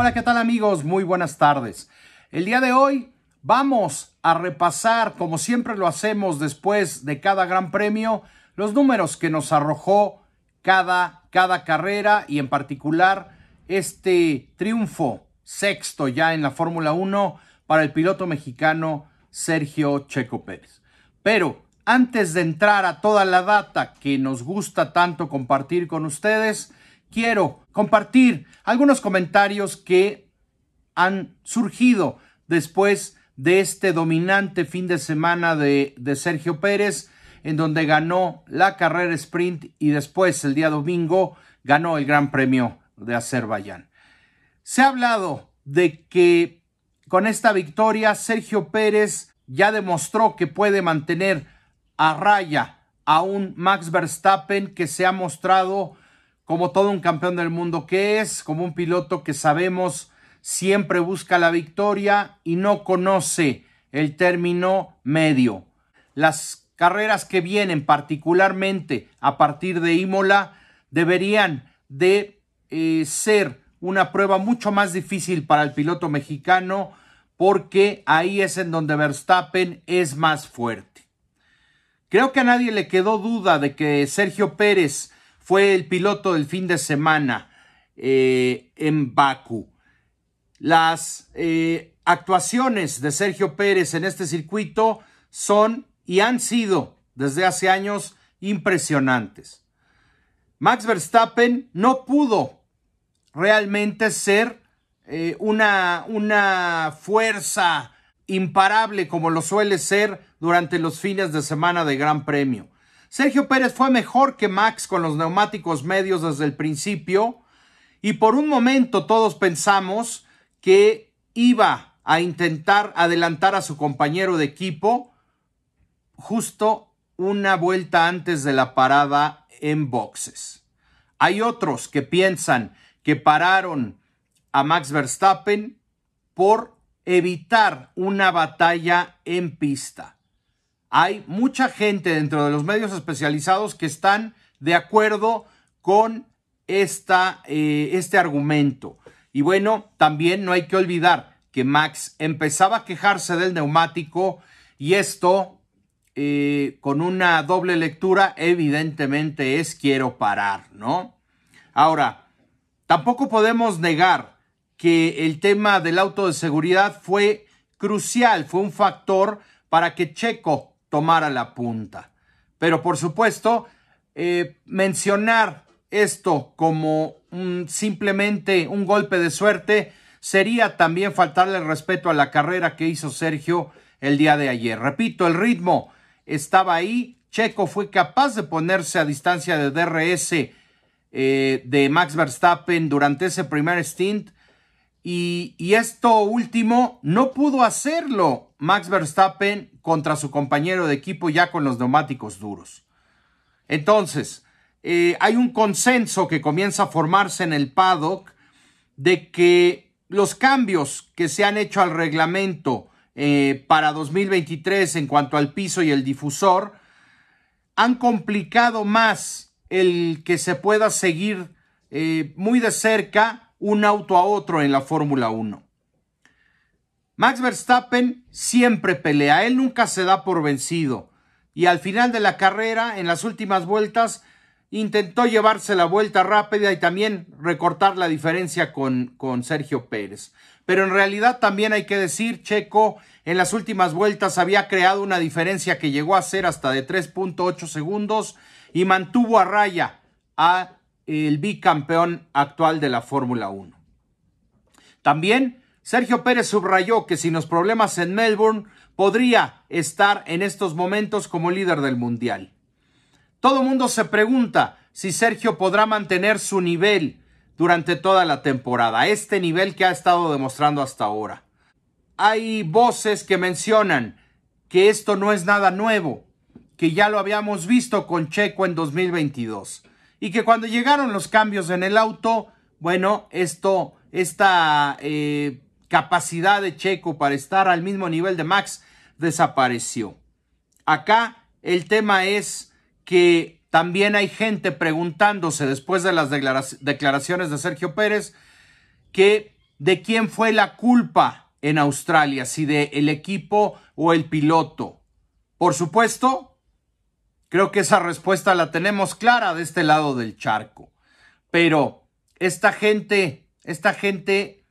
Hola, ¿qué tal amigos? Muy buenas tardes. El día de hoy vamos a repasar, como siempre lo hacemos después de cada gran premio, los números que nos arrojó cada, cada carrera y en particular este triunfo sexto ya en la Fórmula 1 para el piloto mexicano Sergio Checo Pérez. Pero antes de entrar a toda la data que nos gusta tanto compartir con ustedes, quiero compartir algunos comentarios que han surgido después de este dominante fin de semana de, Sergio Pérez, en donde ganó la carrera sprint y después el día domingo ganó el Gran Premio de Azerbaiyán. Se ha hablado de que con esta victoria Sergio Pérez ya demostró que puede mantener a raya a un Max Verstappen que se ha mostrado como todo un campeón del mundo que es, como un piloto que sabemos siempre busca la victoria y no conoce el término medio. Las carreras que vienen, particularmente a partir de Imola, deberían de eh, ser una prueba mucho más difícil para el piloto mexicano porque ahí es en donde Verstappen es más fuerte. Creo que a nadie le quedó duda de que Sergio Pérez fue el piloto del fin de semana eh, en Baku. Las eh, actuaciones de Sergio Pérez en este circuito son y han sido desde hace años impresionantes. Max Verstappen no pudo realmente ser eh, una, una fuerza imparable como lo suele ser durante los fines de semana de Gran Premio. Sergio Pérez fue mejor que Max con los neumáticos medios desde el principio y por un momento todos pensamos que iba a intentar adelantar a su compañero de equipo justo una vuelta antes de la parada en boxes. Hay otros que piensan que pararon a Max Verstappen por evitar una batalla en pista hay mucha gente dentro de los medios especializados que están de acuerdo con esta, eh, este argumento. Y bueno, también no hay que olvidar que Max empezaba a quejarse del neumático y esto eh, con una doble lectura evidentemente es quiero parar, ¿no? Ahora, tampoco podemos negar que el tema del auto de seguridad fue crucial, fue un factor para que Checo tomara la punta. Pero por supuesto, eh, mencionar esto como simplemente un golpe de suerte sería también faltarle respeto a la carrera que hizo Sergio el día de ayer. Repito, el ritmo estaba ahí. Checo fue capaz de ponerse a distancia de DRS eh, de Max Verstappen durante ese primer stint. Y, esto último no pudo hacerlo Max Verstappen contra su compañero de equipo ya con los neumáticos duros. Entonces, eh, hay un consenso que comienza a formarse en el paddock de que los cambios que se han hecho al reglamento eh, para 2023 en cuanto al piso y el difusor han complicado más el que se pueda seguir eh, muy de cerca un auto a otro en la Fórmula 1. Max Verstappen siempre pelea, él nunca se da por vencido. Y al final de la carrera, en las últimas vueltas, intentó llevarse la vuelta rápida y también recortar la diferencia con, con Sergio Pérez. Pero en realidad también hay que decir, Checo en las últimas vueltas había creado una diferencia que llegó a ser hasta de 3.8 segundos y mantuvo a raya a el bicampeón actual de la Fórmula 1. También Sergio Pérez subrayó que sin los problemas en Melbourne podría estar en estos momentos como líder del Mundial. Todo mundo se pregunta si Sergio podrá mantener su nivel durante toda la temporada, este nivel que ha estado demostrando hasta ahora. Hay voces que mencionan que esto no es nada nuevo, que ya lo habíamos visto con Checo en 2022 y que cuando llegaron los cambios en el auto, bueno, esto, esta eh, capacidad de Checo para estar al mismo nivel de Max desapareció. Acá el tema es que también hay gente preguntándose después de las declaraciones de Sergio Pérez que de quién fue la culpa en Australia, si de el equipo o el piloto. Por supuesto, creo que esa respuesta la tenemos clara de este lado del charco. Pero esta gente, esta gente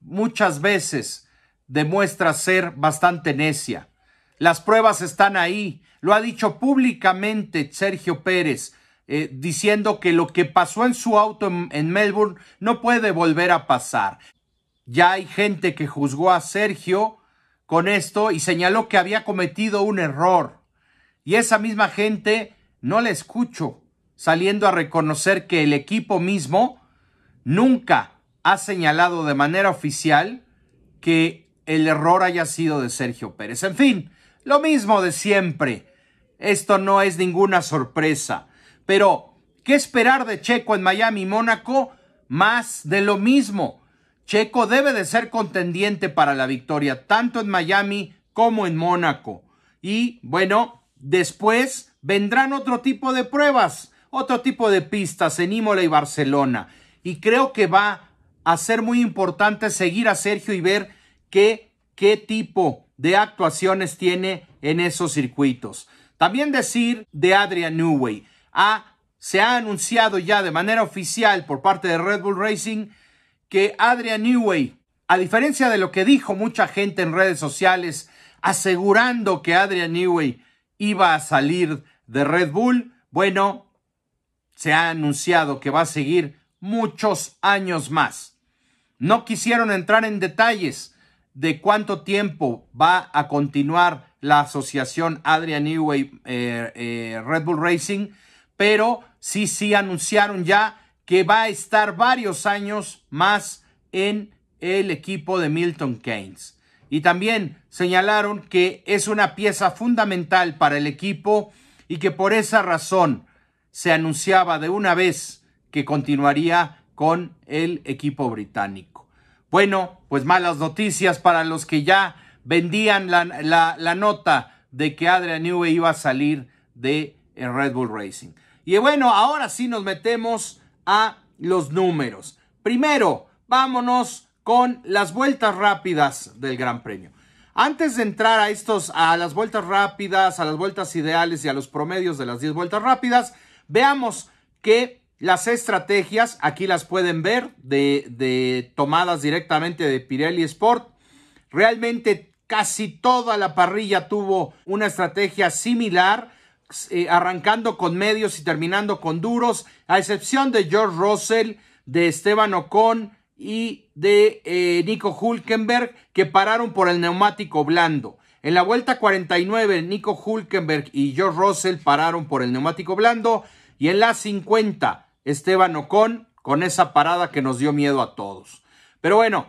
muchas veces demuestra ser bastante necia. Las pruebas están ahí. Lo ha dicho públicamente Sergio Pérez, eh, diciendo que lo que pasó en su auto en, Melbourne no puede volver a pasar. Ya hay gente que juzgó a Sergio con esto y señaló que había cometido un error. Y esa misma gente no la escucho saliendo a reconocer que el equipo mismo nunca ha señalado de manera oficial que el error haya sido de Sergio Pérez. En fin, lo mismo de siempre. Esto no es ninguna sorpresa. Pero, ¿qué esperar de Checo en Miami y Mónaco? Más de lo mismo. Checo debe de ser contendiente para la victoria, tanto en Miami como en Mónaco. Y bueno, después vendrán otro tipo de pruebas, otro tipo de pistas en Imola y Barcelona. Y creo que va a ser muy importante seguir a Sergio y ver qué, qué tipo de actuaciones tiene en esos circuitos. También decir de Adrian Newey. Se ha anunciado ya de manera oficial por parte de Red Bull Racing que Adrian Newey, a diferencia de lo que dijo mucha gente en redes sociales, asegurando que Adrian Newey iba a salir de Red Bull, bueno, se ha anunciado que va a seguir muchos años más. No quisieron entrar en detalles de cuánto tiempo va a continuar la asociación Adrian Newey eh, eh, Red Bull Racing, pero sí, sí anunciaron ya que va a estar varios años más en el equipo de Milton Keynes. Y también señalaron que es una pieza fundamental para el equipo y que por esa razón se anunciaba de una vez que continuaría con el equipo británico. Bueno, pues malas noticias para los que ya vendían la, nota de que Adrian Newey iba a salir de Red Bull Racing. Y bueno, ahora sí nos metemos a los números. Primero, vámonos con las vueltas rápidas del Gran Premio. Antes de entrar a estos, a las vueltas rápidas, a las vueltas ideales y a los promedios de las 10 vueltas rápidas, veamos que las estrategias, aquí las pueden ver, de, tomadas directamente de Pirelli Sport, realmente casi toda la parrilla tuvo una estrategia similar eh, arrancando con medios y terminando con duros, a excepción de George Russell, de Esteban Ocon y de eh, Nico Hulkenberg, que pararon por el neumático blando. En la vuelta 49, Nico Hulkenberg y George Russell pararon por el neumático blando. Y en la 50, Esteban Ocon con esa parada que nos dio miedo a todos. Pero bueno,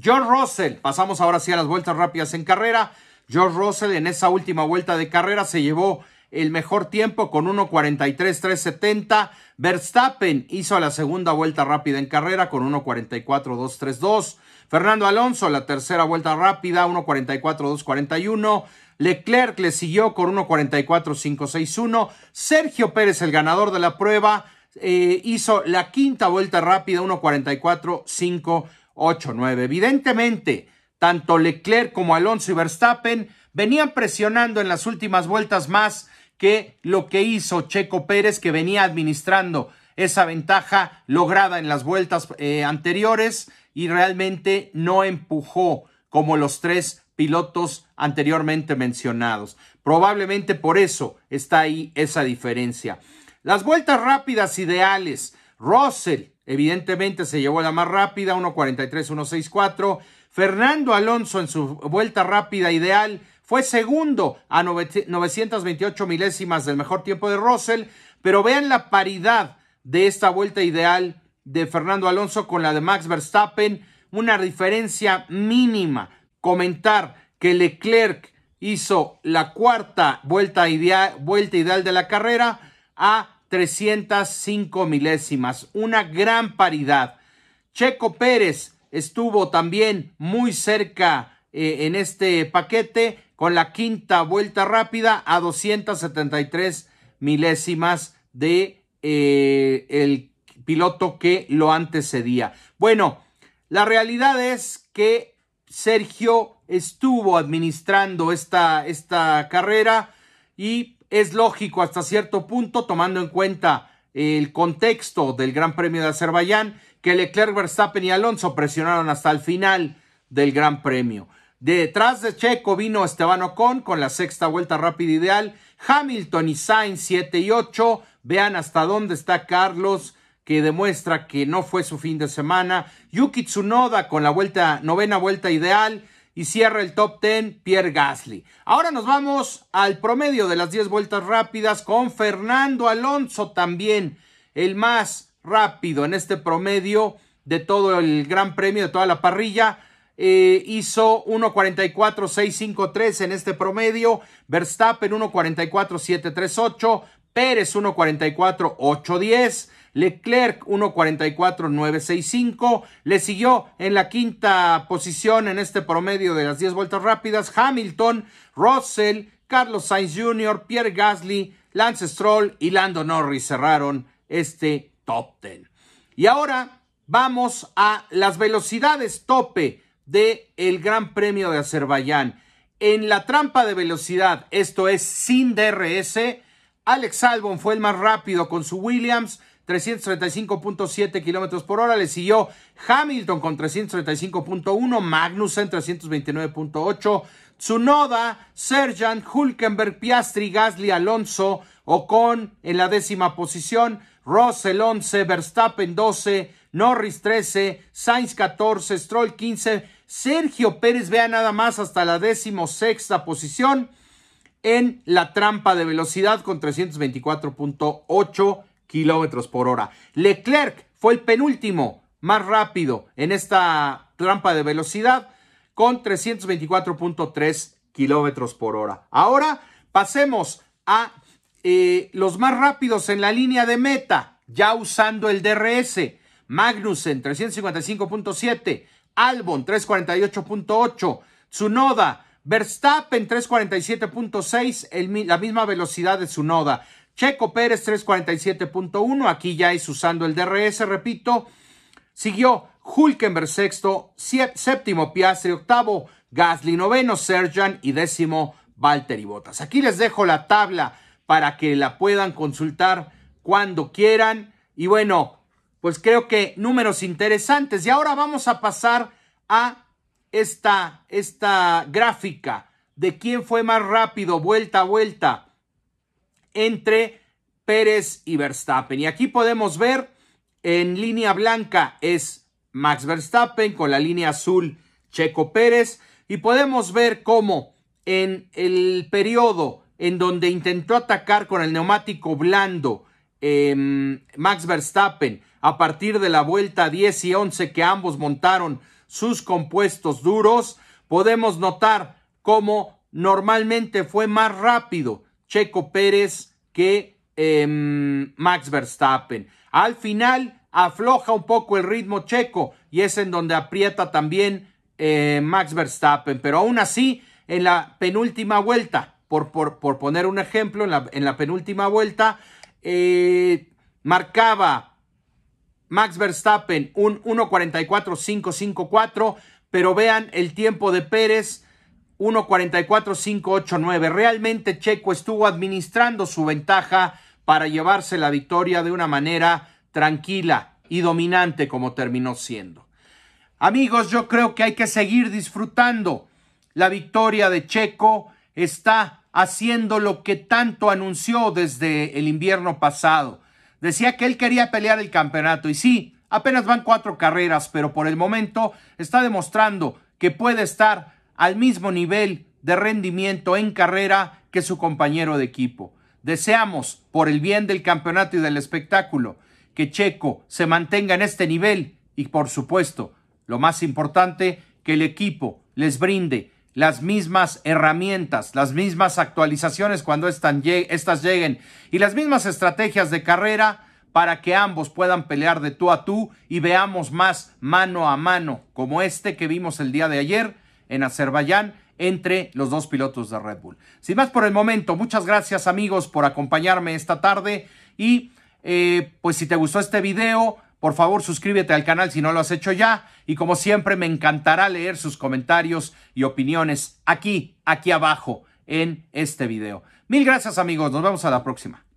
George Russell, pasamos ahora sí a las vueltas rápidas en carrera. George Russell en esa última vuelta de carrera se llevó el mejor tiempo con 1.43.370. Verstappen hizo la segunda vuelta rápida en carrera con 1.44.232. Fernando Alonso la tercera vuelta rápida 1.44.241. Leclerc le siguió con 1.44.561. Sergio Pérez, el ganador de la prueba, eh, hizo la quinta vuelta rápida 1.44.589. Evidentemente, tanto Leclerc como Alonso y Verstappen venían presionando en las últimas vueltas más que lo que hizo Checo Pérez, que venía administrando esa ventaja lograda en las vueltas eh, anteriores y realmente no empujó como los tres pilotos anteriormente mencionados. Probablemente por eso está ahí esa diferencia. Las vueltas rápidas ideales. Russell, evidentemente, se llevó la más rápida, 1.43, 1.64. Fernando Alonso en su vuelta rápida ideal fue segundo a 928 milésimas del mejor tiempo de Russell, pero vean la paridad de esta vuelta ideal de Fernando Alonso con la de Max Verstappen, una diferencia mínima. Comentar que Leclerc hizo la cuarta vuelta ideal, de la carrera a 305 milésimas, una gran paridad. Checo Pérez estuvo también muy cerca eh, en este paquete con la quinta vuelta rápida a 273 milésimas de eh, el piloto que lo antecedía. Bueno, la realidad es que Sergio estuvo administrando esta, esta carrera y es lógico hasta cierto punto, tomando en cuenta el contexto del Gran Premio de Azerbaiyán, que Leclerc, Verstappen y Alonso presionaron hasta el final del Gran Premio. Detrás de Checo vino Esteban Ocon con la sexta vuelta rápida ideal, Hamilton y Sainz 7 y 8. Vean hasta dónde está Carlos, que demuestra que no fue su fin de semana. Yuki Tsunoda con la vuelta, novena vuelta ideal y cierra el top 10 Pierre Gasly. Ahora nos vamos al promedio de las 10 vueltas rápidas con Fernando Alonso también, el más rápido en este promedio de todo el Gran Premio, de toda la parrilla. Eh, hizo 1.44.653 en este promedio, Verstappen 1.44.738, Pérez 1.44.810, Leclerc 1.44.965. Le siguió en la quinta posición en este promedio de las 10 vueltas rápidas Hamilton, Russell, Carlos Sainz Jr., Pierre Gasly, Lance Stroll y Lando Norris cerraron este top 10. Y ahora vamos a las velocidades tope del el Gran Premio de Azerbaiyán. En la trampa de velocidad, esto es sin DRS, Alex Albon fue el más rápido con su Williams, 335.7 kilómetros por hora. Le siguió Hamilton con 335.1, Magnussen 329.8, Tsunoda, Serjan, Hulkenberg, Piastri, Gasly, Alonso, Ocon en la décima posición, Russell 11, Verstappen 12, Norris 13, Sainz 14, Stroll 15, Sergio Pérez, vea nada más hasta la sexta posición en la trampa de velocidad con 324.8 kilómetros por hora. Leclerc fue el penúltimo más rápido en esta trampa de velocidad con 324.3 kilómetros por hora. Ahora pasemos a eh, los más rápidos en la línea de meta, ya usando el DRS. Magnussen 355.7, Albon 348.8, Tsunoda, Verstappen 347.6, la misma velocidad de Tsunoda. Checo Pérez 347.1, aquí ya es usando el DRS, repito. Siguió Hulkenberg sexto, séptimo Piastri, octavo Gasly, noveno Serjan y décimo Valtteri Bottas. Aquí les dejo la tabla para que la puedan consultar cuando quieran. Y bueno, pues creo que números interesantes. Y ahora vamos a pasar a esta, esta gráfica de quién fue más rápido vuelta a vuelta entre Pérez y Verstappen. Y aquí podemos ver en línea blanca es Max Verstappen con la línea azul Checo Pérez y podemos ver cómo en el periodo en donde intentó atacar con el neumático blando em, Max Verstappen a partir de la vuelta 10 y 11 que ambos montaron sus compuestos duros, podemos notar cómo normalmente fue más rápido Checo Pérez que em, Max Verstappen. Al final afloja un poco el ritmo checo y es en donde aprieta también eh, Max Verstappen. Pero aún así, en la penúltima vuelta, por, por, por poner un ejemplo, en la, en la penúltima vuelta, eh, marcaba Max Verstappen un 1.44.554, pero vean el tiempo de Pérez 1.44.589. Realmente Checo estuvo administrando su ventaja para llevarse la victoria de una manera tranquila y dominante como terminó siendo. Amigos, yo creo que hay que seguir disfrutando. La victoria de Checo está haciendo lo que tanto anunció desde el invierno pasado. Decía que él quería pelear el campeonato y sí, apenas van cuatro carreras, pero por el momento está demostrando que puede estar al mismo nivel de rendimiento en carrera que su compañero de equipo. Deseamos, por el bien del campeonato y del espectáculo, que Checo se mantenga en este nivel y, por supuesto, lo más importante, que el equipo les brinde las mismas herramientas, las mismas actualizaciones cuando estas lleguen y las mismas estrategias de carrera para que ambos puedan pelear de tú a tú y veamos más mano a mano como este que vimos el día de ayer en Azerbaiyán entre los dos pilotos de Red Bull. Sin más por el momento, muchas gracias amigos por acompañarme esta tarde y eh, pues si te gustó este video, Por favor, suscríbete al canal si no lo has hecho ya. Y como siempre, me encantará leer sus comentarios y opiniones aquí, aquí abajo, en este video. Mil gracias amigos, nos vemos a la próxima.